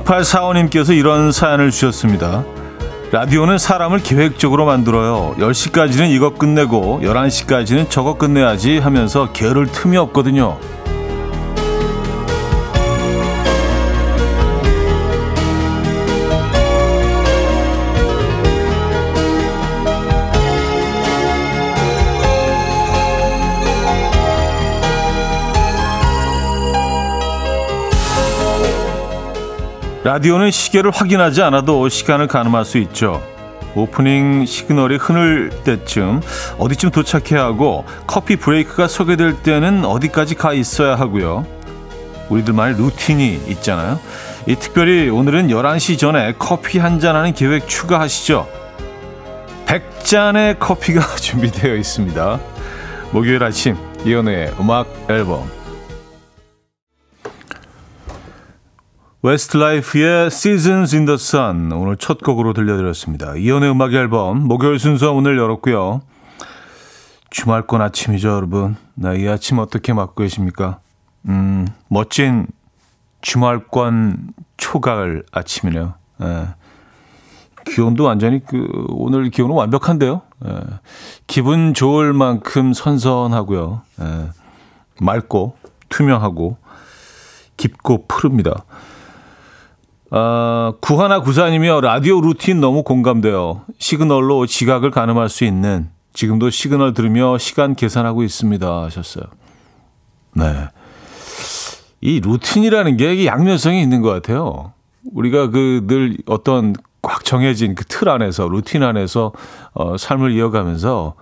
0845님께서 이런 사연을 주셨습니다. 라디오는 사람을 계획적으로 만들어요. 10시까지는 이것 끝내고 11시까지는 저것 끝내야지 하면서 게으를 틈이 없거든요. 라디오는 시계를 확인하지 않아도 시간을 가늠할 수 있죠. 오프닝 시그널이 흐를 때쯤 어디쯤 도착해야 하고 커피 브레이크가 소개될 때는 어디까지 가 있어야 하고요. 우리들만의 루틴이 있잖아요. 이 특별히 오늘은 11시 전에 커피 한 잔 하는 계획 추가하시죠. 100잔의 커피가 준비되어 있습니다. 목요일 아침 이연우의 음악 앨범 웨스트라이프의 Seasons in the Sun 오늘 첫 곡으로 들려드렸습니다. 이현우의 음악 앨범 목요일 순서 오늘 열었고요. 주말권 아침이죠, 여러분. 나 이 아침 어떻게 맞고 계십니까? 음, 멋진 주말권 초가을 아침이네요. 예. 기온도 완전히 그 오늘 기온은 완벽한데요. 예. 기분 좋을 만큼 선선하고요. 예. 맑고 투명하고 깊고 푸릅니다. 어, 구하나 구사님이요. 라디오 루틴 너무 공감돼요. 시그널로 지각을 가늠할 수 있는 지금도 시그널 들으며 시간 계산하고 있습니다. 하셨어요. 네. 이 루틴이라는 게 양면성이 있는 것 같아요. 우리가 그 늘 어떤 꽉 정해진 그 틀 안에서 루틴 안에서 어, 삶을 이어가면서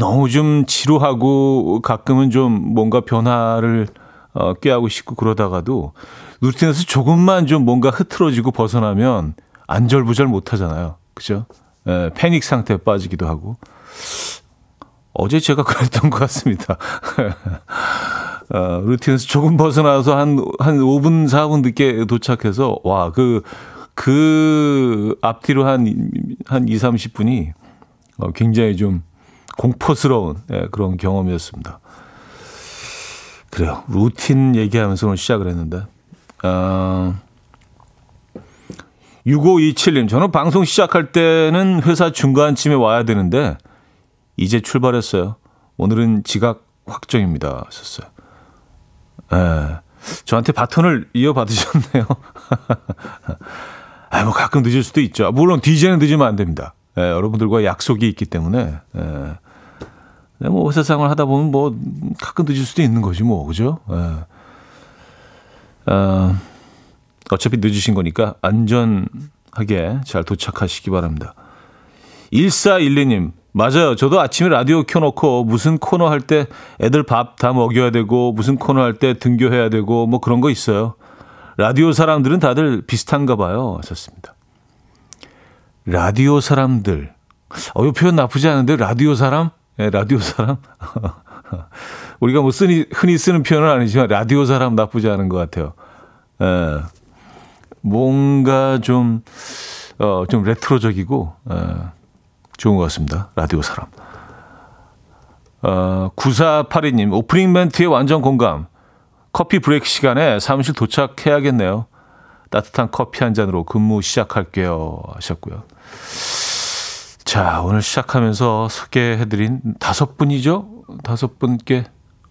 너무 좀 지루하고 가끔은 좀 뭔가 변화를 어, 꾀하고 싶고 그러다가도 루틴에서 조금만 좀 뭔가 흐트러지고 벗어나면 안절부절 못 하잖아요. 그죠? 예, 패닉 상태에 빠지기도 하고. 어제 제가 그랬던 것 같습니다. 어, 루틴에서 조금 벗어나서 한, 한 5분, 4분 늦게 도착해서, 와, 그, 그 앞뒤로 한, 한 2, 30분이 어, 굉장히 좀 공포스러운 예, 그런 경험이었습니다. 그래요. 루틴 얘기하면서 오늘 시작을 했는데. 어, 6527님, 저는 방송 시작할 때는 회사 중간쯤에 와야 되는데, 이제 출발했어요. 오늘은 지각 확정입니다. 하셨어요. 예. 저한테 바톤을 이어받으셨네요. 아, 뭐 가끔 늦을 수도 있죠. 물론 DJ는 늦으면 안 됩니다. 예, 여러분들과 약속이 있기 때문에. 예. 네, 뭐 회사 생활 하다 보면 뭐 가끔 늦을 수도 있는 거지 뭐 그죠? 예. 어, 어차피 늦으신 거니까 안전하게 잘 도착하시기 바랍니다. 1412님 맞아요. 저도 아침에 라디오 켜놓고 무슨 코너 할 때 애들 밥 다 먹여야 되고 무슨 코너 할 때 등교해야 되고 뭐 그런 거 있어요. 라디오 사람들은 다들 비슷한가 봐요. 하셨습니다. 라디오 사람들. 어, 이 표현 나쁘지 않은데 라디오 사람? 예, 라디오 사람? 우리가 뭐 쓰니, 흔히 쓰는 표현은 아니지만 라디오 사람 나쁘지 않은 것 같아요. 예, 뭔가 좀, 어, 좀 레트로적이고, 예, 좋은 것 같습니다. 라디오 사람. 어, 9482님, 오프닝 멘트에 완전 공감. 커피 브레이크 시간에 사무실 도착해야겠네요. 따뜻한 커피 한 잔으로 근무 시작할게요. 하셨고요. 자, 오늘 시작하면서 소개해드린 다섯 분이죠? 다섯 분께,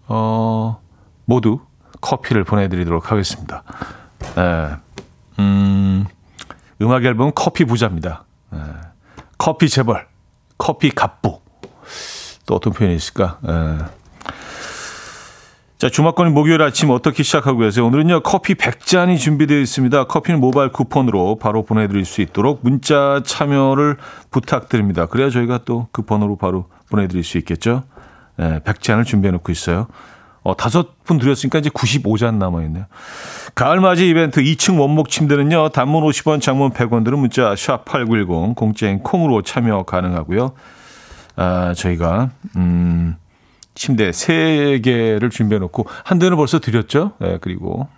어, 모두 커피를 보내드리도록 하겠습니다. 네. 음, 음악 앨범 커피 부자입니다. 네. 커피 재벌, 커피 갑부. 또 어떤 표현이 있을까? 네. 자, 주말권 목요일 아침 어떻게 시작하고 계세요? 오늘은요, 커피 100잔이 준비되어 있습니다. 커피는 모바일 쿠폰으로 바로 보내드릴 수 있도록 문자 참여를 부탁드립니다. 그래야 저희가 또그 번호로 바로 보내드릴 수 있겠죠? 네, 100잔을 준비해 놓고 있어요. 어, 다섯 분 드렸으니까 이제 95잔 남아있네요. 가을맞이 이벤트 2층 원목 침대는요, 단문 50원, 장문 100원 들은 문자 샵8910, 공짜인 콩으로 참여 가능하고요. 아, 저희가, 음, 침대 세 개를 준비해 놓고 한 대는 벌써 드렸죠. 네, 그리고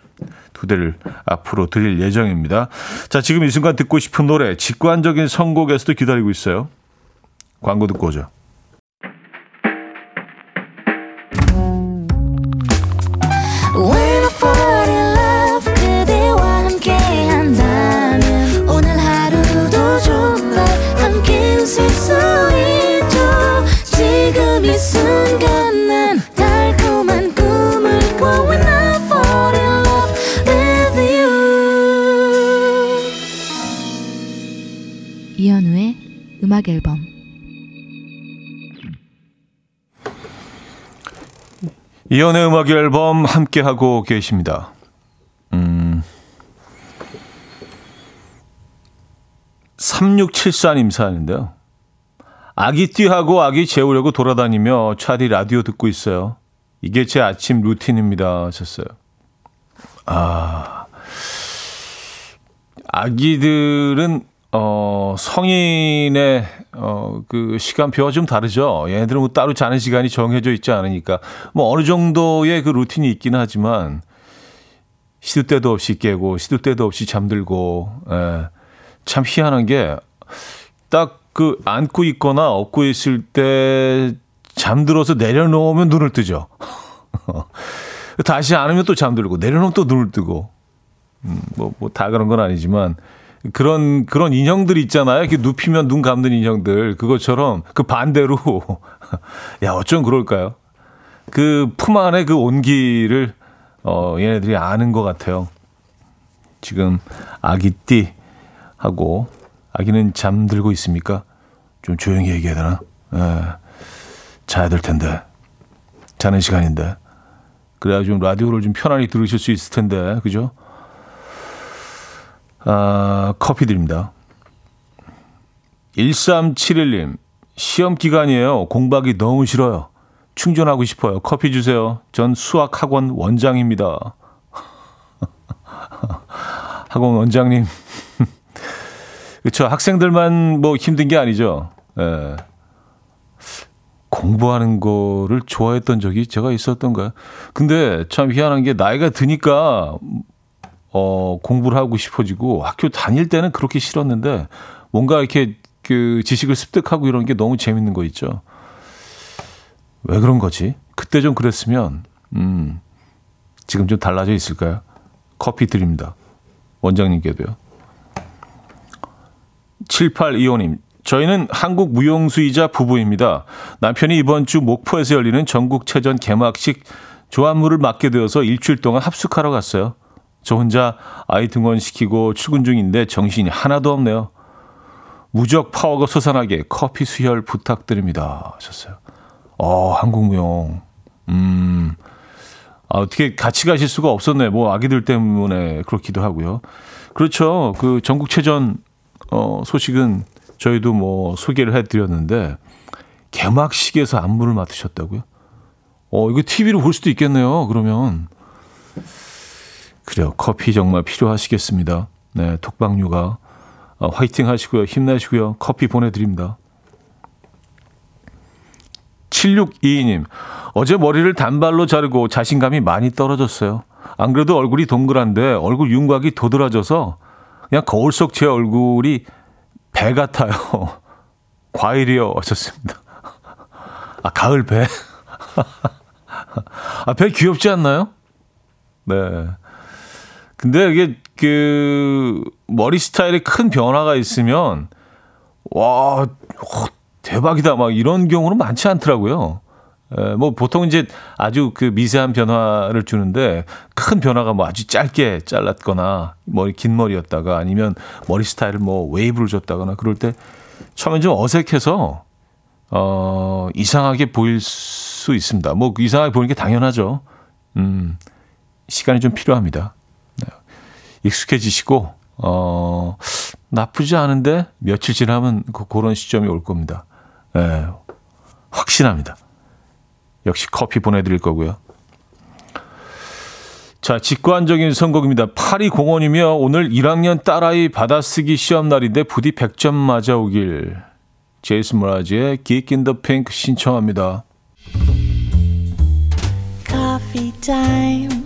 두 대를 앞으로 드릴 예정입니다. 자, 지금 이 순간 듣고 싶은 노래 직관적인 선곡에서도 기다리고 있어요. 광고 듣고 오죠. 음악 앨범 이연의 음악 앨범 함께 하고 계십니다. 음. 3674님 사연인데요. 아기 띠하고 아기 재우려고 돌아다니며 차디 라디오 듣고 있어요. 이게 제 아침 루틴입니다. 하셨어요. 아. 아기들은 어, 성인의 어, 그 시간표가 좀 다르죠. 얘네들은 뭐 따로 자는 시간이 정해져 있지 않으니까 뭐 어느 정도의 그 루틴이 있기는 하지만 시도 때도 없이 깨고 시도 때도 없이 잠들고 예. 참 희한한 게 딱 그 안고 있거나 업고 있을 때 잠들어서 내려놓으면 눈을 뜨죠. 다시 안으면 또 잠들고 내려놓으면 또 눈을 뜨고 음, 뭐뭐 다 그런 건 아니지만 그런 그런 인형들 있잖아요. 이렇게 눕히면 눈 감는 인형들 그것처럼 그 반대로 야 어쩜 그럴까요? 그 품 안에 그 온기를 어 얘네들이 아는 것 같아요. 지금 아기띠 하고 아기는 잠들고 있습니까? 좀 조용히 얘기해야 되나? 예, 자야 될 텐데 자는 시간인데 그래야 좀 라디오를 좀 편안히 들으실 수 있을 텐데 그죠? 아, 커피 드립니다. 1371님, 시험 기간이에요. 공부하기 너무 싫어요. 충전하고 싶어요. 커피 주세요. 전 수학학원 원장입니다. 학원 원장님. 그쵸. 학생들만 뭐 힘든 게 아니죠. 예. 공부하는 거를 좋아했던 적이 제가 있었던가요? 근데 참 희한한 게 나이가 드니까 어, 공부를 하고 싶어지고 학교 다닐 때는 그렇게 싫었는데 뭔가 이렇게 그 지식을 습득하고 이런 게 너무 재밌는 거 있죠. 왜 그런 거지? 그때 좀 그랬으면, 음, 지금 좀 달라져 있을까요? 커피 드립니다. 원장님께도요. 7825님, 저희는 한국 무용수이자 부부입니다. 남편이 이번 주 목포에서 열리는 전국체전 개막식 조안무를 맡게 되어서 일주일 동안 합숙하러 갔어요. 저 혼자 아이 등원시키고 출근 중인데 정신이 하나도 없네요. 무적 파워가 솟아나게 커피 수혈 부탁드립니다. 하셨어요. 어, 한국무용. 음, 아, 어떻게 같이 가실 수가 없었네. 뭐, 아기들 때문에 그렇기도 하고요. 그렇죠. 그 전국체전, 어, 소식은 저희도 뭐 소개를 해 드렸는데, 개막식에서 안무를 맡으셨다고요? 어, 이거 TV로 볼 수도 있겠네요. 그러면. 그래요. 커피 정말 필요하시겠습니다. 네, 독방육아. 어, 화이팅 하시고요. 힘내시고요. 커피 보내드립니다. 7622님, 어제 머리를 단발로 자르고 자신감이 많이 떨어졌어요. 안 그래도 얼굴이 동그란데 얼굴 윤곽이 도드라져서 그냥 거울 속 제 얼굴이 배 같아요. 과일이요. 하셨습니다. 아, 가을 배. 아, 배 귀엽지 않나요? 네. 근데 이게 그 머리 스타일에 큰 변화가 있으면 와 대박이다 막 이런 경우는 많지 않더라고요. 에, 뭐 보통 이제 아주 그 미세한 변화를 주는데 큰 변화가 뭐 아주 짧게 잘랐거나 머리 긴 머리였다가 아니면 머리 스타일을 뭐 웨이브를 줬다거나 그럴 때 처음엔 좀 어색해서 어 이상하게 보일 수 있습니다. 뭐 이상하게 보이는 게 당연하죠. 음 시간이 좀 필요합니다. 익숙해지시고 어 나쁘지 않은데 며칠 지나면 그, 그런 시점이 올 겁니다. 예, 확신합니다. 역시 커피 보내드릴 거고요. 자, 직관적인 선곡입니다. 파리 공원이며 오늘 1학년 딸아이 받아쓰기 시험 날인데 부디 100점 맞아오길. 제이슨 모라지의 Geek in the Pink 신청합니다. Coffee time.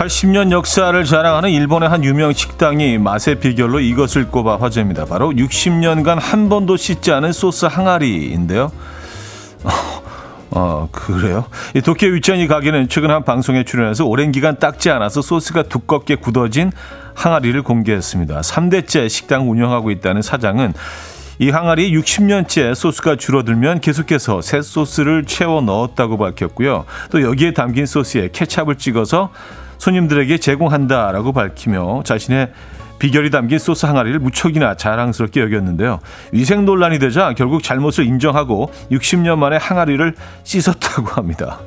80년 역사를 자랑하는 일본의 한 유명 식당이 맛의 비결로 이것을 꼽아 화제입니다. 바로 60년간 한 번도 씻지 않은 소스 항아리인데요. 어, 그래요? 이 도쿄 위치한 이 가게는 최근 한 방송에 출연해서 오랜 기간 닦지 않아서 소스가 두껍게 굳어진 항아리를 공개했습니다. 3대째 식당 운영하고 있다는 사장은 이 항아리 60년째 소스가 줄어들면 계속해서 새 소스를 채워 넣었다고 밝혔고요. 또 여기에 담긴 소스에 케찹을 찍어서 손님들에게 제공한다라고 밝히며 자신의 비결이 담긴 소스 항아리를 무척이나 자랑스럽게 여겼는데요. 위생 논란이 되자 결국 잘못을 인정하고 60년 만에 항아리를 씻었다고 합니다.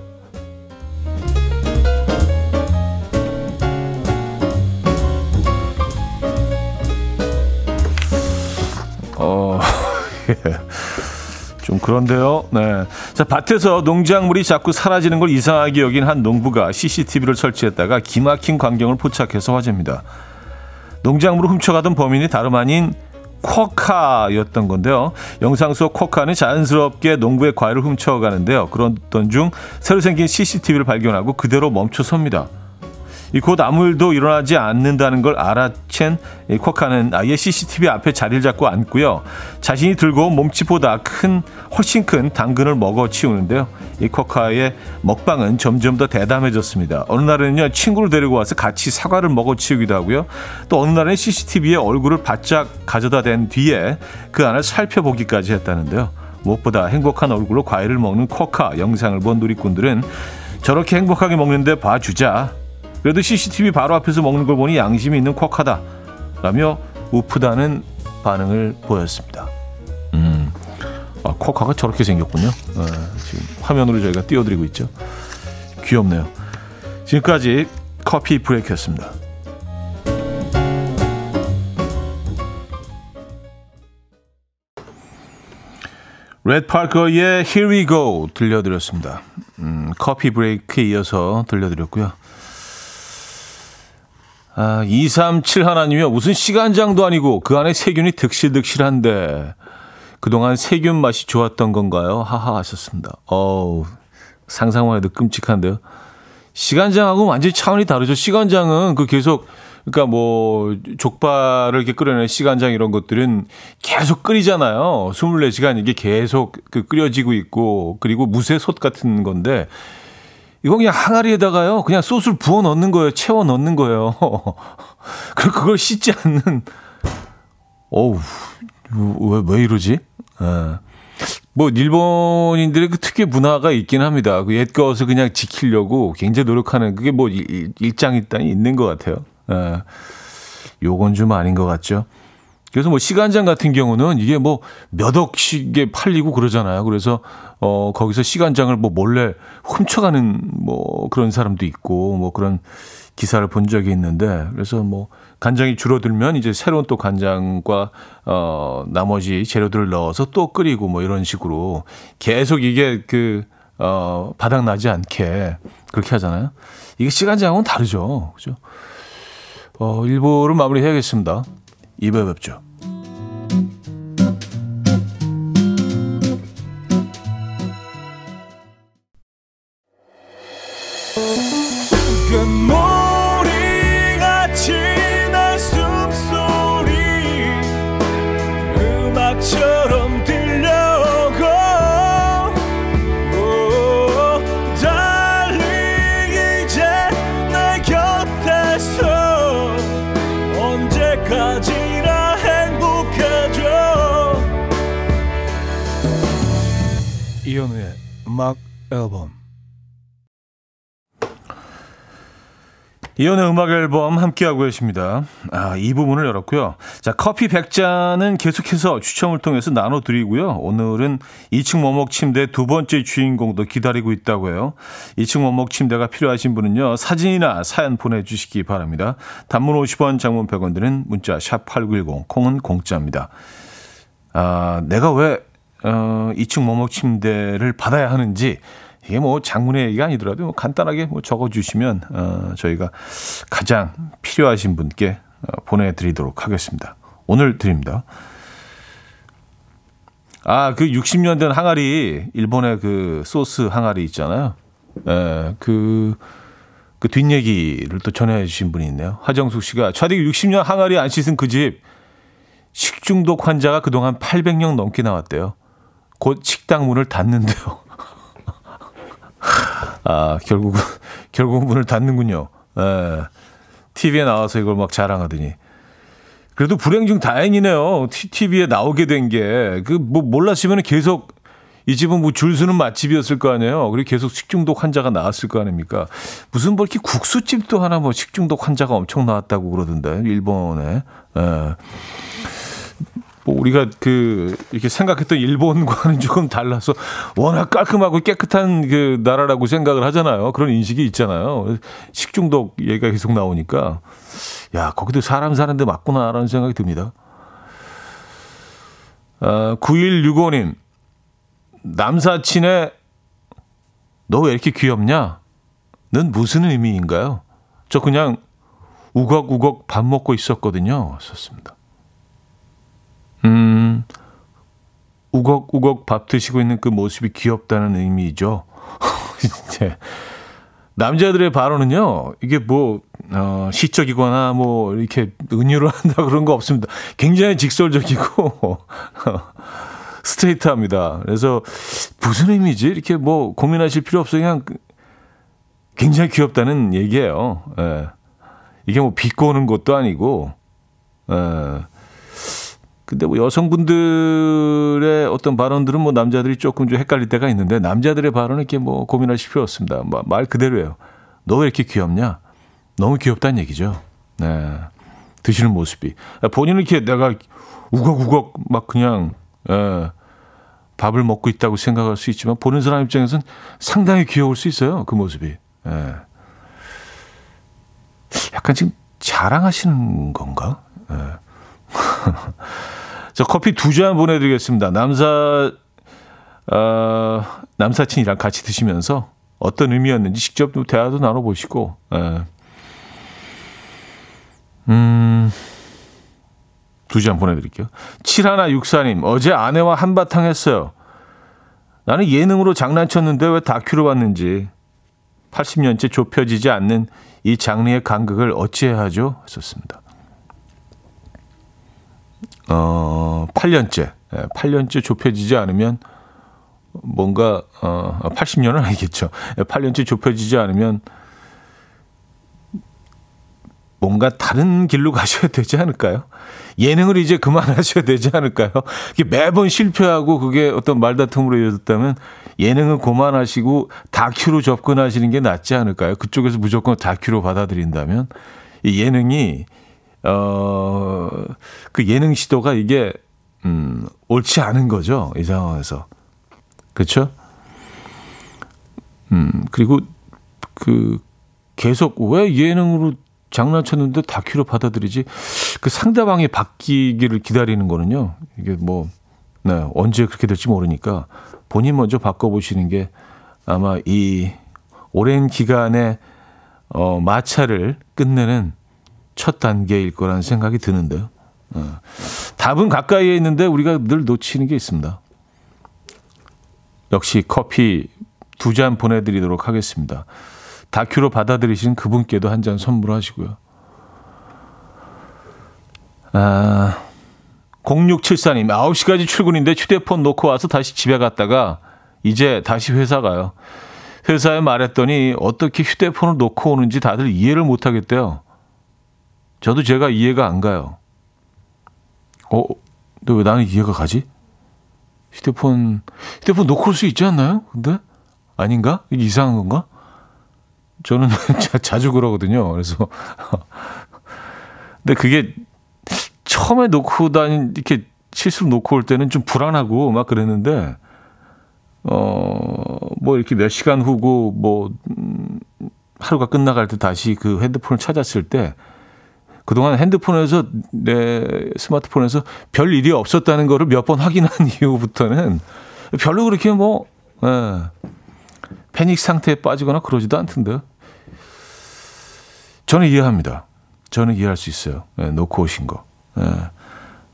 어, 예. 좀 그런데요. 네. 자, 밭에서 농작물이 자꾸 사라지는 걸 이상하게 여긴 한 농부가 CCTV를 설치했다가 기막힌 광경을 포착해서 화제입니다. 농작물을 훔쳐가던 범인이 다름 아닌 쿼카였던 건데요. 영상 속 쿼카는 자연스럽게 농부의 과일을 훔쳐가는데요. 그런던 중 새로 생긴 CCTV를 발견하고 그대로 멈춰섭니다. 곧 아무 일도 일어나지 않는다는 걸 알아챈 쿼카는 아예 CCTV 앞에 자리를 잡고 앉고요. 자신이 들고 온 몸집보다 큰 훨씬 큰 당근을 먹어 치우는데요. 이 쿼카의 먹방은 점점 더 대담해졌습니다. 어느 날에는요 친구를 데리고 와서 같이 사과를 먹어 치우기도 하고요. 또 어느 날은 CCTV에 얼굴을 바짝 가져다 댄 뒤에 그 안을 살펴보기까지 했다는데요. 무엇보다 행복한 얼굴로 과일을 먹는 쿼카 영상을 본 누리꾼들은 저렇게 행복하게 먹는데 봐주자 그래도 CCTV 바로 앞에서 먹는 걸 보니 양심이 있는 쿼카다. 라며 우프다는 반응을 보였습니다. 음, 아, 쿼카가 저렇게 생겼군요. 네, 지금 화면으로 저희가 띄워드리고 있죠. 귀엽네요. 지금까지 커피 브레이크였습니다. 레드 파커의 Here We Go 들려드렸습니다. 음, 커피 브레이크에 이어서 들려드렸고요. 아, 237 하나님이요. 무슨 시간장도 아니고 그 안에 세균이 득실득실한데 그동안 세균 맛이 좋았던 건가요? 하하 하셨습니다. 어우, 상상만 해도 끔찍한데요. 시간장하고 완전히 차원이 다르죠. 시간장은 그 계속 그러니까 뭐 족발을 이렇게 끓여낸 시간장 이런 것들은 계속 끓이잖아요. 24시간 이게 계속 그 끓여지고 있고 그리고 무쇠솥 같은 건데 이건 그냥 항아리에다가요. 그냥 소스를 부어 넣는 거예요. 채워 넣는 거예요. 그리고 그걸 씻지 않는. 어우, 왜, 왜 이러지? 예. 뭐, 일본인들의 그 특유의 문화가 있긴 합니다. 그 옛 것을 그냥 지키려고 굉장히 노력하는 그게 뭐 일, 일장 일단이 있는 것 같아요. 예. 요건 좀 아닌 것 같죠. 그래서 뭐 시간장 같은 경우는 이게 뭐 몇 억씩에 팔리고 그러잖아요. 그래서 어 거기서 시간장을 뭐 몰래 훔쳐가는 뭐 그런 사람도 있고 뭐 그런 기사를 본 적이 있는데 그래서 뭐 간장이 줄어들면 이제 새로운 또 간장과 어 나머지 재료들을 넣어서 또 끓이고 뭐 이런 식으로 계속 이게 그어 바닥 나지 않게 그렇게 하잖아요. 이게 시간장하고는 다르죠. 그죠? 어 1부를 마무리해야겠습니다. 2부에 뵙죠. 음악 앨범 함께하고 계십니다. 아, 이 부분을 열었고요. 자, 커피 100잔은 계속해서 추첨을 통해서 나눠드리고요. 오늘은 2층 원목 침대 두 번째 주인공도 기다리고 있다고 해요. 2층 원목 침대가 필요하신 분은요. 사진이나 사연 보내주시기 바랍니다. 단문 50원, 장문 100원 드는 문자 샵 8910, 콩은 공짜입니다. 아, 내가 왜 어, 2층 머목 침대를 받아야 하는지 이게 뭐 장문의 얘기가 아니더라도 뭐 간단하게 뭐 적어주시면 어, 저희가 가장 필요하신 분께 어, 보내드리도록 하겠습니다. 오늘 드립니다. 아, 그 60년 된 항아리, 일본의 그 소스 항아리 있잖아요. 에, 그, 그 뒷얘기를 또 전해주신 분이 있네요. 하정숙 씨가 차디 60년 항아리 안 씻은 그 집 식중독 환자가 그동안 800명 넘게 나왔대요. 곧 식당 문을 닫는데요. 아, 결국은, 결국은 문을 닫는군요. 예. TV에 나와서 이걸 막 자랑하더니. 그래도 불행 중 다행이네요. TV에 나오게 된 게. 그, 뭐, 몰랐으면 계속 이 집은 뭐줄 서는 맛집이었을 거 아니에요. 그리고 계속 식중독 환자가 나왔을 거 아닙니까? 무슨 뭐 이렇게 국수집도 하나 뭐 식중독 환자가 엄청 나왔다고 그러던데, 일본에. 예. 뭐 우리가 그 이렇게 생각했던 일본과는 조금 달라서 워낙 깔끔하고 깨끗한 그 나라라고 생각을 하잖아요. 그런 인식이 있잖아요. 식중독 얘기가 계속 나오니까 야 거기도 사람 사는데 맞구나라는 생각이 듭니다. 아, 9165님 남사친의 너 왜 이렇게 귀엽냐? 는 무슨 의미인가요? 저 그냥 우걱우걱 밥 먹고 있었거든요. 썼습니다. 음, 우걱우걱 밥 드시고 있는 그 모습이 귀엽다는 의미죠. 이제 남자들의 발언은요, 이게 뭐, 어, 시적이거나 뭐, 이렇게 은유를 한다 그런 거 없습니다. 굉장히 직설적이고, 스트레이트 합니다. 그래서 무슨 의미지? 이렇게 뭐 고민하실 필요 없어요. 그냥 굉장히 귀엽다는 얘기예요. 예. 이게 뭐 비꼬는 것도 아니고, 예. 근데 뭐 여성분들의 어떤 발언들은 뭐 남자들이 조금 좀 헷갈릴 때가 있는데 남자들의 발언은 이렇게 뭐 고민하실 필요 없습니다. 말 그대로예요. 너 왜 이렇게 귀엽냐? 너무 귀엽다는 얘기죠. 네. 드시는 모습이. 본인은 이렇게 내가 우걱우걱 막 그냥, 예, 밥을 먹고 있다고 생각할 수 있지만 보는 사람 입장에서는 상당히 귀여울 수 있어요. 그 모습이. 예. 약간 지금 자랑하시는 건가? 예. 저 커피 두 잔 보내드리겠습니다. 남사, 어, 남사친이랑 같이 드시면서 어떤 의미였는지 직접 대화도 나눠보시고, 예. 음, 두 잔 보내드릴게요. 7164님, 어제 아내와 한바탕 했어요. 나는 예능으로 장난쳤는데 왜 다큐로 봤는지. 80년째 좁혀지지 않는 이 장르의 간극을 어찌해야 하죠? 했었습니다. 어, 8년째. 8년째 예, 좁혀지지 않으면 뭔가, 어, 80년은 아니겠죠. 8년째 예, 좁혀지지 않으면 뭔가 다른 길로 가셔야 되지 않을까요? 예능을 이제 그만하셔야 되지 않을까요? 매번 실패하고 그게 어떤 말다툼으로 이어졌다면 예능은 그만하시고 다큐로 접근하시는 게 낫지 않을까요? 그쪽에서 무조건 다큐로 받아들인다면 이 예능이 어, 그 예능 시도가 이게, 음, 옳지 않은 거죠. 이 상황에서. 그렇죠? 음, 그리고 그 계속 왜 예능으로 장난쳤는데 다큐로 받아들이지? 그 상대방이 바뀌기를 기다리는 거는요. 이게 뭐, 네, 언제 그렇게 될지 모르니까 본인 먼저 바꿔보시는 게 아마 이 오랜 기간의 어, 마찰을 끝내는 첫 단계일 거라는 생각이 드는데요. 어. 답은 가까이에 있는데 우리가 늘 놓치는 게 있습니다. 역시 커피 두 잔 보내드리도록 하겠습니다. 다큐로 받아들이신 그분께도 한 잔 선물하시고요. 아, 0674님, 9시까지 출근인데 휴대폰 놓고 와서 다시 집에 갔다가 이제 다시 회사 가요. 회사에 말했더니 어떻게 휴대폰을 놓고 오는지 다들 이해를 못 하겠대요. 저도 제가 이해가 안 가요. 어, 근데 왜 나는 이해가 가지? 휴대폰, 휴대폰 놓고 올 수 있지 않나요? 근데? 아닌가? 이상한 건가? 저는 자, 주 그러거든요. 그래서. 근데 그게 처음에 놓고 다닌, 이렇게 실수로 놓고 올 때는 좀 불안하고 막 그랬는데, 어, 뭐 이렇게 몇 시간 후고 뭐, 음, 하루가 끝나갈 때 다시 그 핸드폰을 찾았을 때, 그동안 핸드폰에서 내 스마트폰에서 별 일이 없었다는 거를 몇 번 확인한 이후부터는 별로 그렇게 뭐 예, 패닉 상태에 빠지거나 그러지도 않던데. 저는 이해합니다. 저는 이해할 수 있어요. 예, 놓고 오신 거. 예,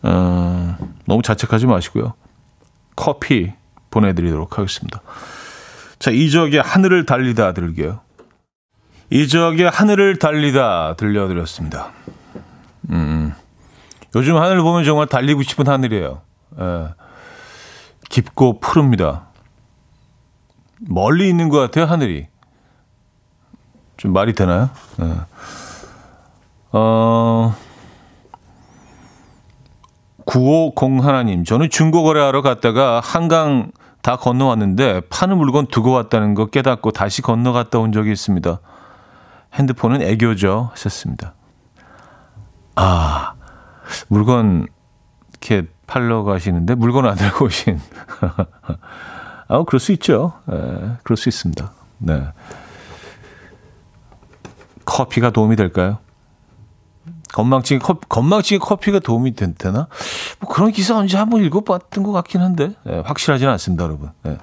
어, 너무 자책하지 마시고요. 커피 보내드리도록 하겠습니다. 자, 이적의 하늘을 달리다 들을게요. 이적의 하늘을 달리다 들려드렸습니다. 음, 요즘 하늘 보면 정말 달리고 싶은 하늘이에요. 예, 깊고 푸릅니다. 멀리 있는 것 같아요, 하늘이. 좀 말이 되나요? 예. 어, 950 하나님, 저는 중고 거래하러 갔다가 한강 다 건너왔는데 파는 물건 두고 왔다는 거 깨닫고 다시 건너갔다 온 적이 있습니다. 핸드폰은 애교죠. 하셨습니다. 아, 물건 이렇게 팔러 가시는데 물건 안 들고 오신. 아, 그럴 수 있죠. 예, 그럴 수 있습니다. 네. 커피가 도움이 될까요? 건망증이 커피, 건망증이 커피가 도움이 되나? 뭐 그런 기사 언제 한번 읽어봤던 것 같긴 한데 네, 확실하지는 않습니다, 여러분. 네.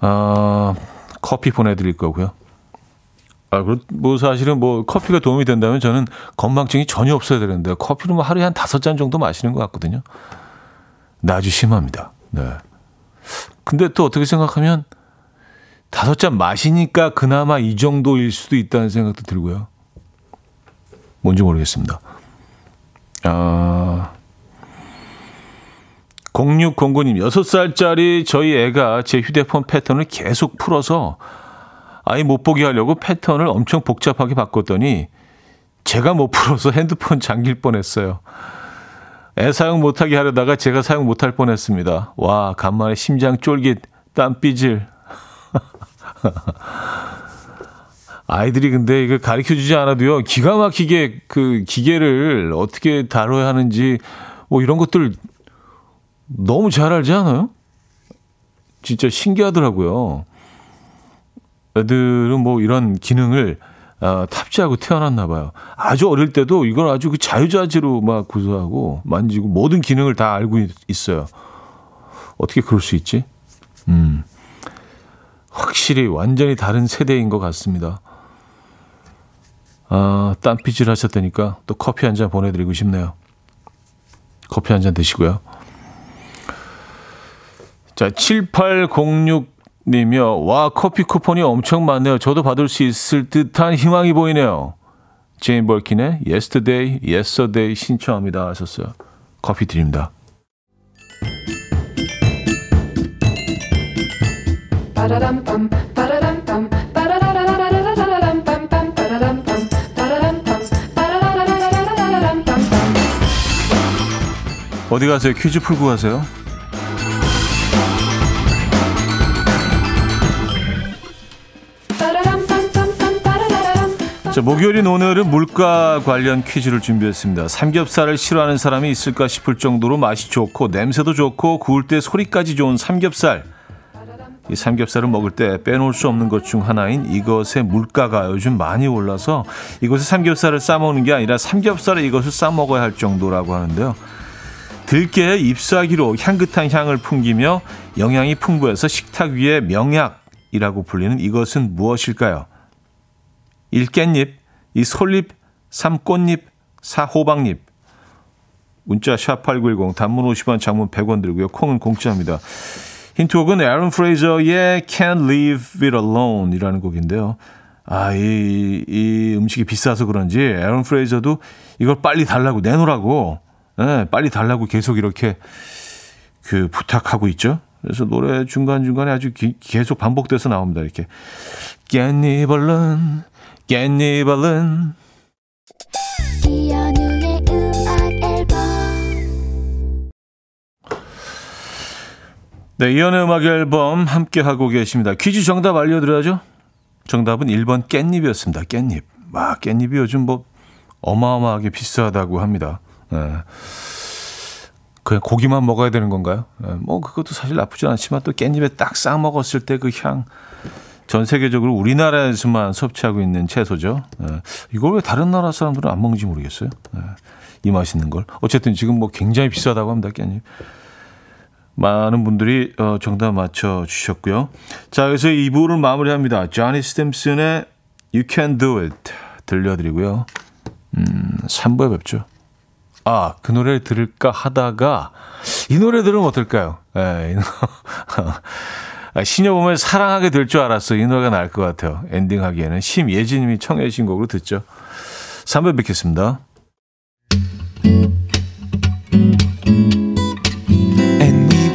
아, 커피 보내드릴 거고요. 아, 뭐 사실은 뭐 커피가 도움이 된다면 저는 건망증이 전혀 없어야 되는데 커피는 뭐 하루에 한 다섯 잔 정도 마시는 것 같거든요. 나 아주 심합니다. 네. 근데 또 어떻게 생각하면 다섯 잔 마시니까 그나마 이 정도일 수도 있다는 생각도 들고요. 뭔지 모르겠습니다. 아, 0609님, 6살짜리 저희 애가 제 휴대폰 패턴을 계속 풀어서 아이 못 보게 하려고 패턴을 엄청 복잡하게 바꿨더니 제가 못 풀어서 핸드폰 잠길 뻔했어요. 애 사용 못하게 하려다가 제가 사용 못할 뻔했습니다. 와, 간만에 심장 쫄깃, 땀 삐질. 아이들이 근데 이거 가르쳐 주지 않아도요, 기가 막히게 그 기계를 어떻게 다뤄야 하는지, 뭐 이런 것들 너무 잘 알지 않아요? 진짜 신기하더라고요. 애들은 뭐 이런 기능을 어, 탑재하고 태어났나 봐요. 아주 어릴 때도 이걸 아주 그 자유자재로 막 구조하고 만지고 모든 기능을 다 알고 있, 어요 어떻게 그럴 수 있지? 음. 확실히 완전히 다른 세대인 것 같습니다. 아, 땀피질 하셨다니까 또 커피 한 잔 보내드리고 싶네요. 커피 한 잔 드시고요. 자, 7806 님이요. 와, 커피 쿠폰이 엄청 많네요. 저도 받을 수 있을 듯한 희망이 보이네요. 제인 버킨의 Yesterday Yes a Day 신청합니다 하셨어요. 커피 드립니다. 어디 가세요? 퀴즈 풀고 가세요. 자, 목요일인 오늘은 물가 관련 퀴즈를 준비했습니다. 삼겹살을 싫어하는 사람이 있을까 싶을 정도로 맛이 좋고 냄새도 좋고 구울 때 소리까지 좋은 삼겹살. 이 삼겹살을 먹을 때 빼놓을 수 없는 것 중 하나인 이것의 물가가 요즘 많이 올라서 이것에 삼겹살을 싸 먹는 게 아니라 삼겹살에 이것을 싸 먹어야 할 정도라고 하는데요. 들깨에 잎사귀로 향긋한 향을 풍기며 영양이 풍부해서 식탁 위에 명약이라고 불리는 이것은 무엇일까요? 1. 깻잎, 2. 솔잎, 3. 꽃잎, 4. 호박잎. 문자 샵8910 단문 50원 장문 100원 들고요. 콩은 공짜입니다. 힌트곡은 에런 프레이저의 Can't Leave It Alone 이라는 곡인데요. 아, 이, 이 음식이 비싸서 그런지 에런 프레이저도 이걸 빨리 달라고 내놓으라고 네, 빨리 달라고 계속 이렇게 그 부탁하고 있죠. 그래서 노래 중간중간에 아주 기, 계속 반복돼서 나옵니다. 이렇게 깻잎 얼른 깻잎 얼른 네, 이연의 음악 앨범 함께 하고 계십니다. 퀴즈 정답 알려드려야죠. 정답은 1번 깻잎이었습니다. 깻잎. 와, 깻잎이 요즘 뭐 어마어마하게 비싸다고 합니다. 네. 그냥 고기만 먹어야 되는 건가요? 네. 뭐 그것도 사실 나쁘지 않지만 또 깻잎에 딱 싸 먹었을 때 그 향. 전 세계적으로 우리나라에서만 섭취하고 있는 채소죠. 네. 이걸 왜 다른 나라 사람들은 안 먹는지 모르겠어요. 네. 이 맛있는 걸. 어쨌든 지금 뭐 굉장히 비싸다고 합니다, 깻잎. 많은 분들이 어, 정답 맞춰 주셨고요. 자, 그래서 2부를 마무리합니다. 조니 스탬슨의 You Can Do It 들려드리고요. 음, 3부에 뵙죠. 아, 그 노래를 들을까 하다가 이 노래 들으면 어떨까요? 예, 아, 신여범을 사랑하게 될 줄 알았어. 이 노래가 나을 것 같아요. 엔딩하기에는 심예진님이 청해 주신 곡으로 듣죠. 3부 뵙겠습니다.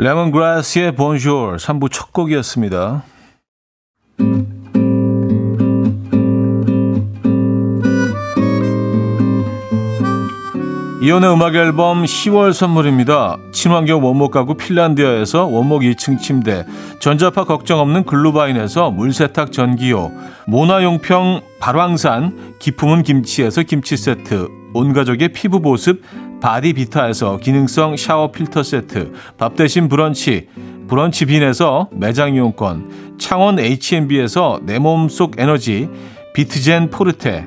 레몬그라스의 본조르 3부 첫 곡이었습니다. 이혼의 음악 앨범 10월 선물입니다. 친환경 원목 가구 핀란디아에서 원목 2층 침대, 전자파 걱정 없는 글루바인에서 물세탁 전기요, 모나용평 발왕산 기품은 김치에서 김치 세트, 온 가족의 피부 보습 바디비타에서 기능성 샤워 필터 세트, 밥 대신 브런치, 브런치 빈에서 매장 이용권, 창원 H&B에서 내 몸속 에너지, 비트젠 포르테,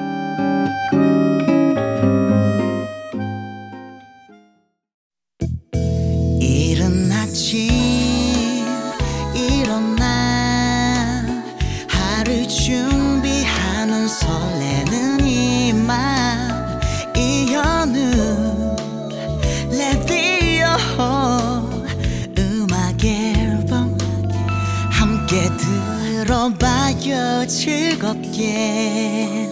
즐겁게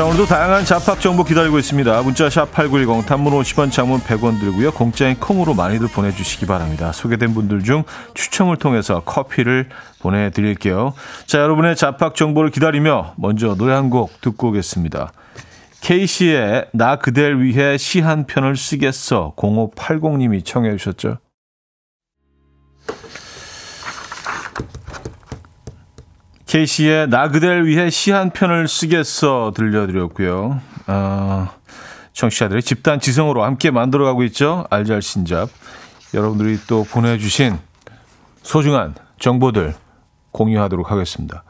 자, 오늘도 다양한 잡학 정보 기다리고 있습니다. 문자 샵8910 단문 50원 장문 100원 들고요. 공짜인 콩으로 많이들 보내주시기 바랍니다. 소개된 분들 중 추첨을 통해서 커피를 보내드릴게요. 자, 여러분의 잡학 정보를 기다리며 먼저 노래 한 곡 듣고 오겠습니다. K씨의 나 그댈 위해 시 한 편을 쓰겠어 0580님이 청해 주셨죠. 케이시의 나 그댈 위해 시 한 편을 쓰겠어 들려드렸고요. 어, 청취자들의 집단 지성으로 함께 만들어가고 있죠. 알잘신잡. 여러분들이 또 보내주신 소중한 정보들 공유하도록 하겠습니다.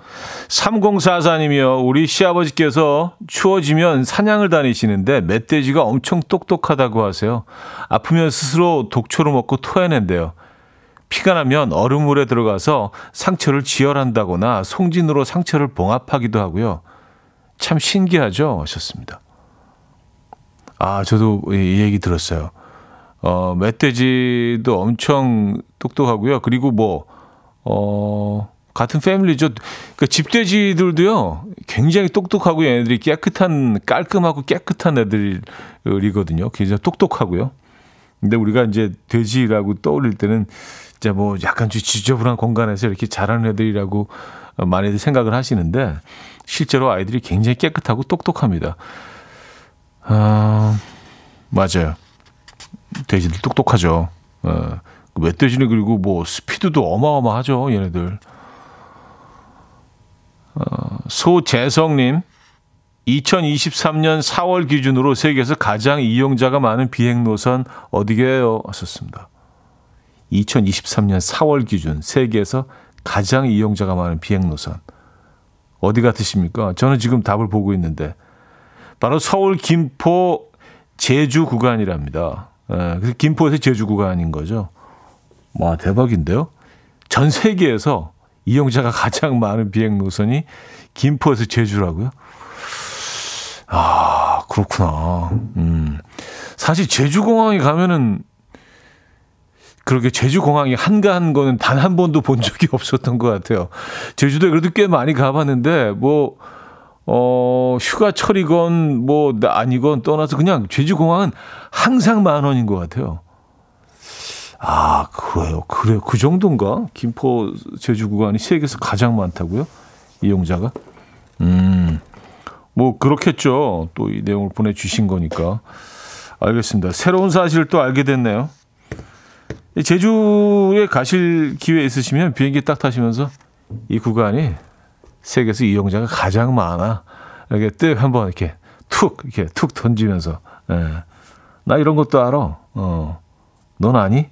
3044님이요. 우리 시아버지께서 추워지면 사냥을 다니시는데 멧돼지가 엄청 똑똑하다고 하세요. 아프면 스스로 독초를 먹고 토해낸대요. 피가 나면 얼음물에 들어가서 상처를 지혈한다거나 송진으로 상처를 봉합하기도 하고요. 참 신기하죠? 하셨습니다. 아, 저도 이 얘기 들었어요. 어, 멧돼지도 엄청 똑똑하고요. 그리고 뭐, 어, 같은 패밀리죠. 그 집돼지들도요, 굉장히 똑똑하고 얘네들이 깨끗한, 깔끔하고 깨끗한 애들이거든요. 굉장히 똑똑하고요. 근데 우리가 이제 돼지라고 떠올릴 때는 진짜 뭐 약간 좀 지저분한 공간에서 이렇게 자라는 애들이라고 많이들 생각을 하시는데 실제로 아이들이 굉장히 깨끗하고 똑똑합니다. 아, 맞아요. 돼지들 똑똑하죠. 어, 멧돼지는 그리고 뭐 스피드도 어마어마하죠, 얘네들. 어, 소재성님, 2023년 4월 기준으로 세계에서 가장 이용자가 많은 비행 노선 어디게요? 하셨습니다. 2023년 4월 기준 세계에서 가장 이용자가 많은 비행 노선 어디 같으십니까? 저는 지금 답을 보고 있는데 바로 서울 김포 제주 구간이랍니다. 예, 김포에서 제주 구간인 거죠. 와 대박인데요. 전 세계에서 이용자가 가장 많은 비행 노선이 김포에서 제주라고요? 아 그렇구나. 음. 사실 제주 공항에 가면은 그렇게 제주 공항이 한가한 거는 단 한 번도 본 적이 없었던 것 같아요. 제주도에 그래도 꽤 많이 가봤는데 뭐 어, 휴가철이건 뭐 아니건 떠나서 그냥 제주 공항은 항상 만 원인 것 같아요. 아, 그래요. 그래요. 그 정도인가? 김포 제주 구간이 세계에서 가장 많다고요? 이용자가? 음. 뭐 그렇겠죠. 또 이 내용을 보내 주신 거니까. 알겠습니다. 새로운 사실을 또 알게 됐네요. 제주에 가실 기회 있으시면 비행기 딱 타시면서 이 구간이 세계에서 이용자가 가장 많아. 이렇게 뜩 한번 이렇게 툭 이렇게 툭 던지면서 예. 나 이런 것도 알아. 어. 넌 아니?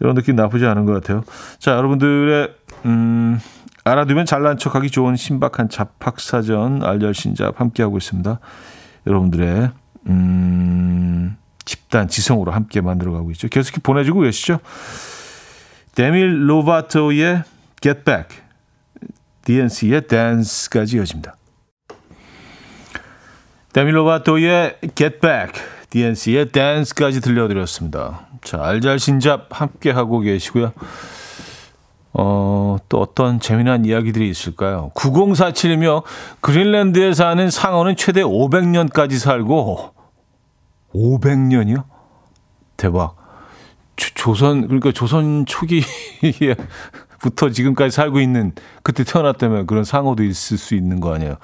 이런 느낌 나쁘지 않은 것 같아요. 자, 여러분들의 음, 알아두면 잘난 척하기 좋은 신박한 잡학사전 알열신잡 함께하고 있습니다. 여러분들의 음, 집단 지성으로 함께 만들어가고 있죠. 계속 보내주고 계시죠. 데밀 로바토의 Get Back, DNC의 Dance까지 이어집니다. 데밀 로바토의 Get Back, DNC의 Dance까지 들려드렸습니다. 자, 알잘신잡 함께 하고 계시고요. 어, 또 어떤 재미난 이야기들이 있을까요? 9047이며 그린랜드에 사는 상어는 최대 500년까지 살고 500년이요? 대박. 조, 선 그러니까 조선 초기부터 지금까지 살고 있는 그때 태어났다면 그런 상어도 있을 수 있는 거 아니에요.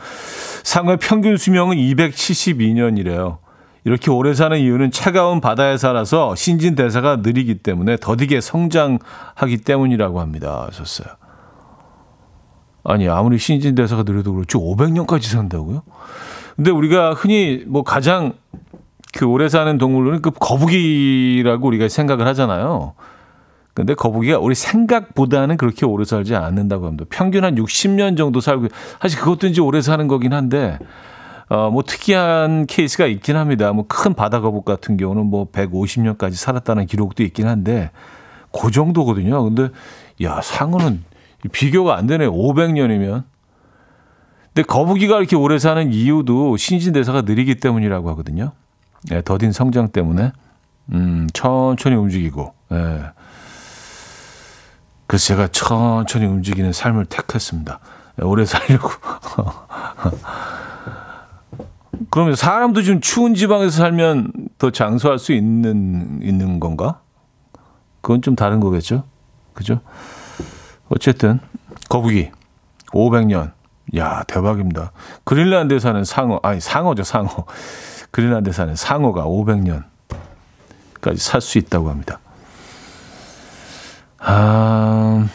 상어의 평균 수명은 272년이래요. 이렇게 오래 사는 이유는 차가운 바다에 살아서 신진 대사가 느리기 때문에 더디게 성장하기 때문이라고 합니다. 하셨어요. 아니, 아무리 신진 대사가 느려도 그렇지 500년까지 산다고요? 근데 우리가 흔히 뭐 가장 그 오래 사는 동물은 그 거북이라고 우리가 생각을 하잖아요. 근데 거북이가 우리 생각보다는 그렇게 오래 살지 않는다고 합니다. 평균 한 60년 정도 살고 사실 그것도 이제 오래 사는 거긴 한데 어, 뭐 특이한 케이스가 있긴 합니다. 뭐 큰 바다 거북 같은 경우는 뭐 150년까지 살았다는 기록도 있긴 한데 그 정도거든요. 근데 야, 상어는 비교가 안 되네. 500년이면. 근데 거북이가 이렇게 오래 사는 이유도 신진대사가 느리기 때문이라고 하거든요. 네, 더딘 성장 때문에 음, 천천히 움직이고. 예. 그래서 제가 천천히 움직이는 삶을 택했습니다. 예, 오래 살려고. 그러면 사람도 좀 추운 지방에서 살면 더 장수할 수 있는 있는 건가? 그건 좀 다른 거겠죠. 그죠? 어쨌든 거북이 500년. 야, 대박입니다. 그린란드에 사는 상어, 아니 상어죠, 상어. 그린란드에 사는 상어가 500년까지 살 수 있다고 합니다. 아,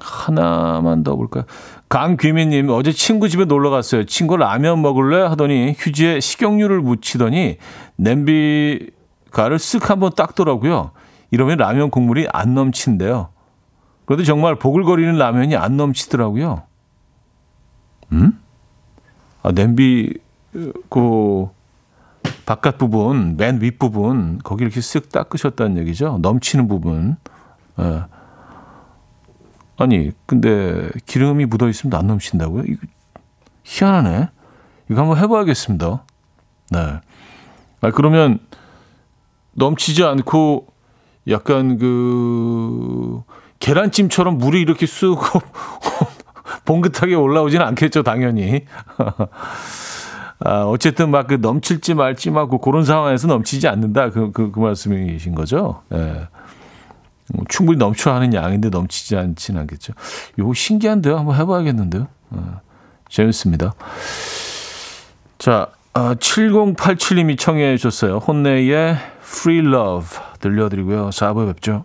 하나만 더 볼까요? 강귀민님 어제 친구 집에 놀러 갔어요. 친구 라면 먹을래 하더니 휴지에 식용유를 묻히더니 냄비가를 쓱 한번 닦더라고요. 이러면 라면 국물이 안 넘친대요. 그래도 정말 보글거리는 라면이 안 넘치더라고요. 음? 아, 냄비 그 바깥 부분, 맨 윗 부분 거기 이렇게 쓱 닦으셨다는 얘기죠. 넘치는 부분. 예. 아니, 근데 기름이 묻어 있으면 안 넘친다고요? 이거 희한하네. 이거 한번 해봐야겠습니다. 네. 아, 그러면 넘치지 않고 약간 그 계란찜처럼 물이 이렇게 쑥 봉긋하게 올라오지는 않겠죠, 당연히. 아, 어쨌든 막 그 넘칠지 말지 막 그런 상황에서 넘치지 않는다. 그, 그, 그 말씀이신 거죠. 예. 네. 뭐 충분히 넘쳐 하는 양인데 넘치지 않지는 않겠죠. 이거 신기한데요. 한번 해봐야겠는데요. 어, 재밌습니다. 자, 어, 7087님이 청해 주셨어요. 혼내의 Free Love 들려드리고요. 4부에 뵙죠.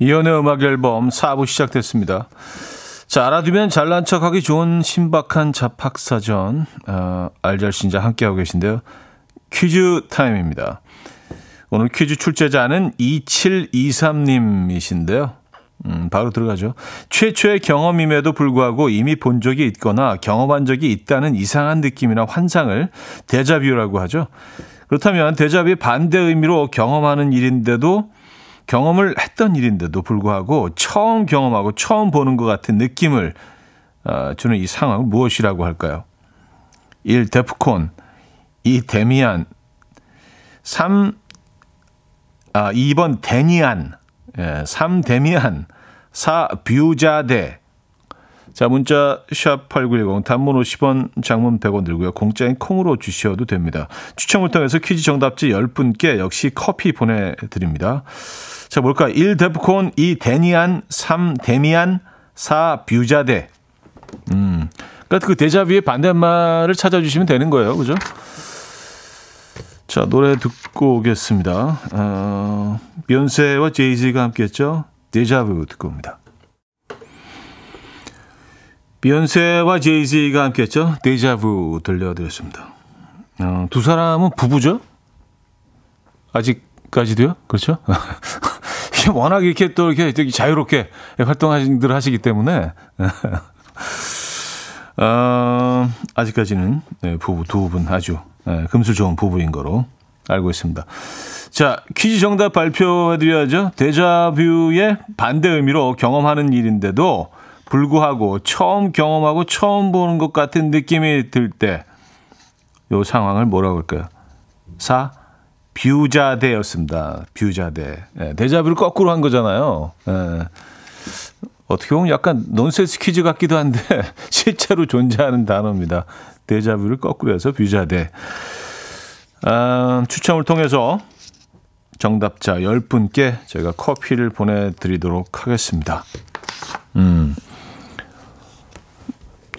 이연의 음악 앨범 4부 시작됐습니다. 자, 알아두면 잘난 척하기 좋은 신박한 잡학사전 어, 알잘신자 함께하고 계신데요. 퀴즈 타임입니다. 오늘 퀴즈 출제자는 2723님이신데요. 음, 바로 들어가죠. 최초의 경험임에도 불구하고 이미 본 적이 있거나 경험한 적이 있다는 이상한 느낌이나 환상을 데자뷰라고 하죠. 그렇다면 데자뷰의 반대 의미로 경험하는 일인데도 경험을 했던 일인데도 불구하고 처음 경험하고 처음 보는 것 같은 느낌을 어, 주는 이 상황을 무엇이라고 할까요? 1. 데프콘 2. 데미안 3. 아, 2번 데니안 예, 3. 데미안 4. 뷰자데 자, 문자 샵 8910 단문 50원, 장문 100원 들고요. 공짜인 콩으로 주셔도 됩니다. 추첨을 통해서 퀴즈 정답지 10분께 역시 커피 보내드립니다. 자, 뭘까? 1 데프콘, 2 데니안, 3 데미안, 4 뷰자데. 음. 그러니까 그 데자뷰의 반대말을 찾아주시면 되는 거예요. 그죠? 자, 노래 듣고 오겠습니다. 어, 비욘세와 제이지가 함께 했죠. 데자뷰 듣고 옵니다. 비욘세와 제이지가 함께 했죠. 데자뷰 들려드렸습니다. 어, 두 사람은 부부죠? 아직까지도요? 그렇죠? 워낙 이렇게 또 이렇게 되게 자유롭게 활동하신들 하시기 때문에 어, 아직까지는 네, 부부 두 분 아주 네, 금슬 좋은 부부인 거로 알고 있습니다. 자 퀴즈 정답 발표해드려야죠. 데자뷰의 반대 의미로 경험하는 일인데도 불구하고 처음 경험하고 처음 보는 것 같은 느낌이 들 때 요 상황을 뭐라고 할까요? 4. 뷰자대였습니다. 뷰자대. 네, 데자뷰를 거꾸로 한 거잖아요. 네. 어떻게 보면 약간 논센스 퀴즈 같기도 한데 실제로 존재하는 단어입니다. 데자뷰를 거꾸로 해서 뷰자대. 아, 추첨을 통해서 정답자 10분께 저희가 커피를 보내드리도록 하겠습니다. 음.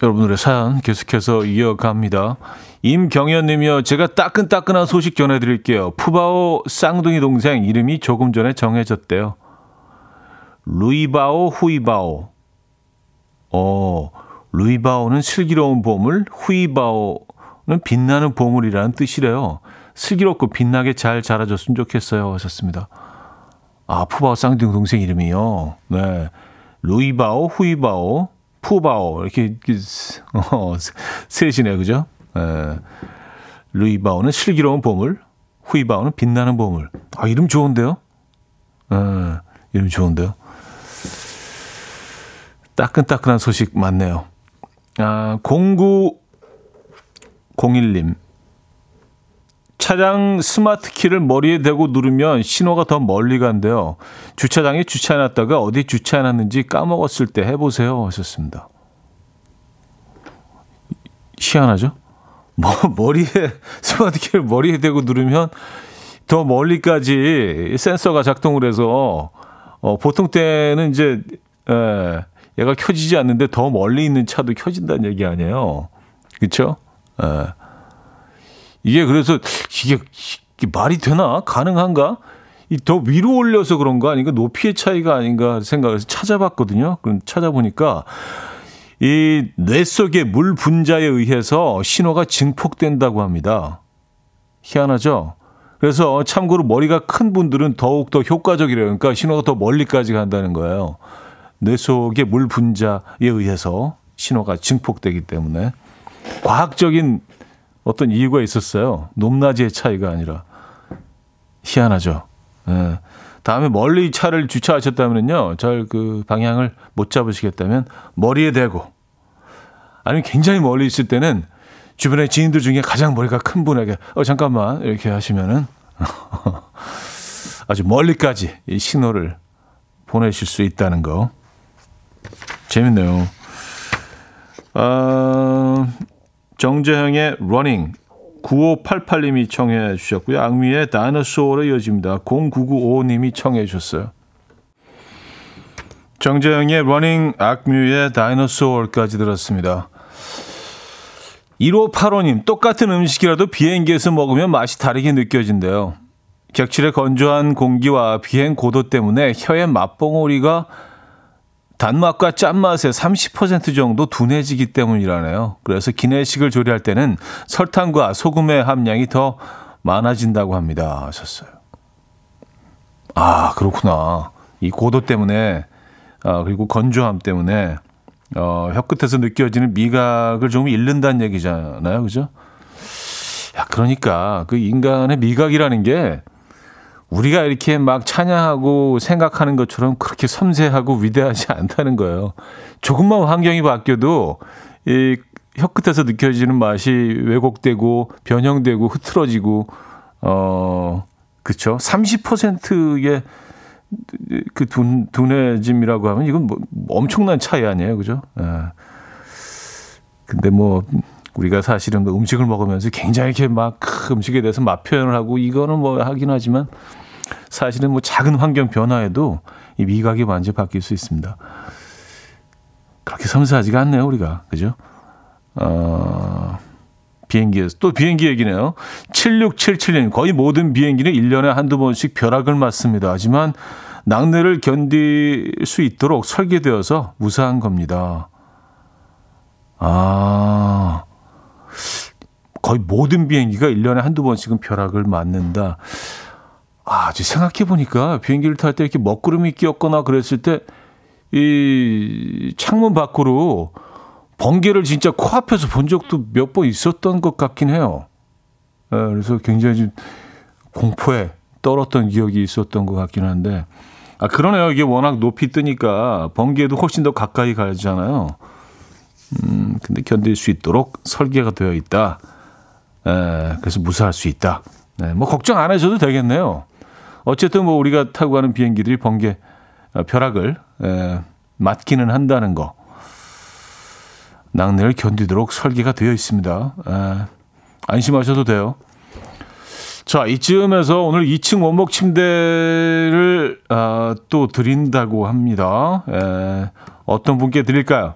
여러분들의 사연 계속해서 이어갑니다. 임경현님이요. 제가 따끈따끈한 소식 전해드릴게요. 푸바오 쌍둥이 동생 이름이 조금 전에 정해졌대요. 루이바오, 후이바오. 어, 루이바오는 슬기로운 보물, 후이바오는 빛나는 보물이라는 뜻이래요. 슬기롭고 빛나게 잘 자라줬으면 좋겠어요. 하셨습니다. 아, 푸바오 쌍둥이 동생 이름이요. 네. 루이바오, 후이바오, 푸바오. 이렇게, 어, 셋이네요. 그죠? 에, 루이바오는 슬기로운 보물, 후이바오는 빛나는 보물. 아, 이름 좋은데요? 에, 이름 좋은데요? 따끈따끈한 소식 많네요. 아, 0901님. 차량 스마트 키를 머리에 대고 누르면 신호가 더 멀리 간대요. 주차장에 주차해놨다가 어디 주차해놨는지 까먹었을 때 해보세요. 하셨습니다. 희한하죠? 뭐, 머리에, 스마트 키를 머리에 대고 누르면 더 멀리까지 센서가 작동을 해서, 어, 보통 때는 이제, 에, 얘가 켜지지 않는데 더 멀리 있는 차도 켜진다는 얘기 아니에요. 에. 이게 그래서 이게, 이게 말이 되나? 가능한가? 더 위로 올려서 그런가? 아닌가? 높이의 차이가 아닌가 생각해서 찾아봤거든요. 그럼 찾아보니까 이 뇌 속의 물 분자에 의해서 신호가 증폭된다고 합니다. 희한하죠? 그래서 참고로 머리가 큰 분들은 더욱 더 효과적이래요. 그러니까 신호가 더 멀리까지 간다는 거예요. 뇌 속의 물 분자에 의해서 신호가 증폭되기 때문에 과학적인 어떤 이유가 있었어요. 높낮이의 차이가 아니라 희한하죠. 예. 다음에 멀리 차를 주차하셨다면요, 잘그 방향을 못 잡으시겠다면 머리에 대고 아니면 굉장히 멀리 있을 때는 주변의 지인들 중에 가장 머리가 큰 분에게 어 잠깐만 이렇게 하시면은 아주 멀리까지 이 신호를 보내실 수 있다는 거 재밌네요. 아, 정재형의 러닝 9588님이 청해 주셨고요. 악뮤의 Dinosaur로 이어집니다. 0995님이 청해 주셨어요. 정재영의 러닝 악뮤의 Dinosaur까지 들었습니다. 1585님, 똑같은 음식이라도 비행기에서 먹으면 맛이 다르게 느껴진대요. 객실의 건조한 공기와 비행 고도 때문에 혀의 맛봉오리가 단맛과 짠맛의 30% 정도 둔해지기 때문이라네요. 그래서 기내식을 조리할 때는 설탕과 소금의 함량이 더 많아진다고 합니다. 하셨어요. 아, 그렇구나. 이 고도 때문에, 아, 그리고 건조함 때문에, 어, 혀 끝에서 느껴지는 미각을 좀 잃는다는 얘기잖아요. 그죠? 야, 그러니까 그 인간의 미각이라는 게 우리가 이렇게 막 찬양하고 생각하는 것처럼 그렇게 섬세하고 위대하지 않다는 거예요. 조금만 환경이 바뀌어도 이 혀끝에서 느껴지는 맛이 왜곡되고 변형되고 흐트러지고 어 그쵸 30%의 그 둔, 둔해짐이라고 하면 이건 뭐 엄청난 차이 아니에요, 그죠? 예. 근데 뭐 우리가 사실은 뭐 음식을 먹으면서 굉장히 이렇게 막 음식에 대해서 맛 표현을 하고 이거는 뭐 하긴 하지만 사실은 뭐 작은 환경 변화에도 이 미각이 완전히 바뀔 수 있습니다. 그렇게 섬세하지가 않네요, 우리가. 그죠? 어, 비행기에서. 또 비행기 얘기네요. 7677년. 거의 모든 비행기는 1년에 한두 번씩 벼락을 맞습니다. 하지만 낙뢰를 견딜 수 있도록 설계되어서 무사한 겁니다. 아, 거의 모든 비행기가 1년에 한두 번씩은 벼락을 맞는다. 아, 생각해 보니까 비행기를 탈 때 이렇게 먹구름이 끼었거나 그랬을 때 이 창문 밖으로 번개를 진짜 코앞에서 본 적도 몇 번 있었던 것 같긴 해요. 네, 그래서 굉장히 좀 공포에 떨었던 기억이 있었던 것 같긴 한데 아 그러네요. 이게 워낙 높이 뜨니까 번개도 훨씬 더 가까이 가잖아요. 음, 근데 견딜 수 있도록 설계가 되어 있다. 에, 그래서 무사할 수 있다. 네, 뭐 걱정 안 하셔도 되겠네요. 어쨌든 뭐 우리가 타고 가는 비행기들이 번개 어, 벼락을 에, 맞기는 한다는 거. 낙뢰를 견디도록 설계가 되어 있습니다. 에, 안심하셔도 돼요. 자, 이쯤에서 오늘 2층 원목 침대를 아, 또 드린다고 합니다. 에, 어떤 분께 드릴까요?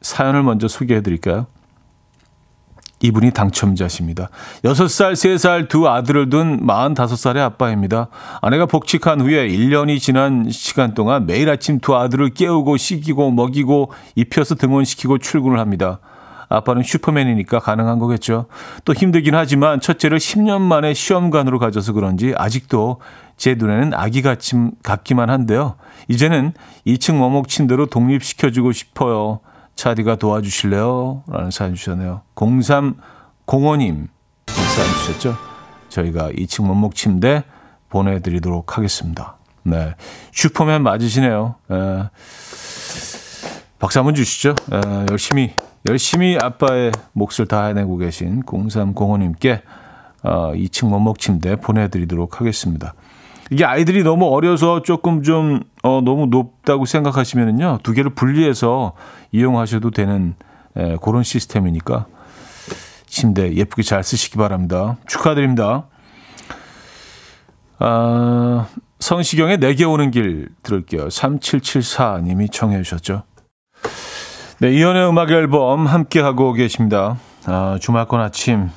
사연을 먼저 소개해 드릴까요? 이분이 당첨자십니다. 6살, 3살 두 아들을 둔 45살의 아빠입니다. 아내가 복직한 후에 1년이 지난 시간 동안 매일 아침 두 아들을 깨우고 씻기고 먹이고 입혀서 등원시키고 출근을 합니다. 아빠는 슈퍼맨이니까 가능한 거겠죠. 또 힘들긴 하지만 첫째를 10년 만에 시험관으로 가져서 그런지 아직도 제 눈에는 아기 같이, 같기만 한데요. 이제는 2층 원목 침대로 독립시켜주고 싶어요. 차디가 도와주실래요? 라는 사연 주셨네요. 0305님 사연 주셨죠? 저희가 2층 원목 침대 보내드리도록 하겠습니다. 네. 슈퍼맨 맞으시네요. 에, 예. 박수 한번 주시죠. 에, 예, 열심히, 열심히 아빠의 몫을 다 해내고 계신 0305님께 어, 2층 원목 침대 보내드리도록 하겠습니다. 이게 아이들이 너무 어려서 조금 좀 어, 너무 높다고 생각하시면은요 두 개를 분리해서 이용하셔도 되는 에, 그런 시스템이니까 침대 예쁘게 잘 쓰시기 바랍니다. 축하드립니다. 아, 성시경의 내게 오는 길 들을게요. 3774님이 청해 주셨죠. 네, 이연의 음악 앨범 함께 하고 계십니다. 아, 주말권 아침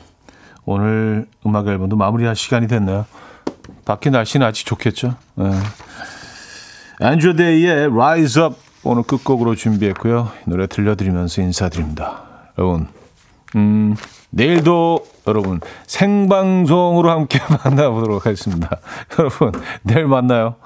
오늘 음악 앨범도 마무리할 시간이 됐네요. 밖에 날씨는 아직 좋겠죠. 네. 앤드류 데이의 Rise Up 오늘 끝곡으로 준비했고요. 노래 들려드리면서 인사드립니다. 여러분, 음, 내일도 여러분 생방송으로 함께 만나보도록 하겠습니다. 여러분, 내일 만나요.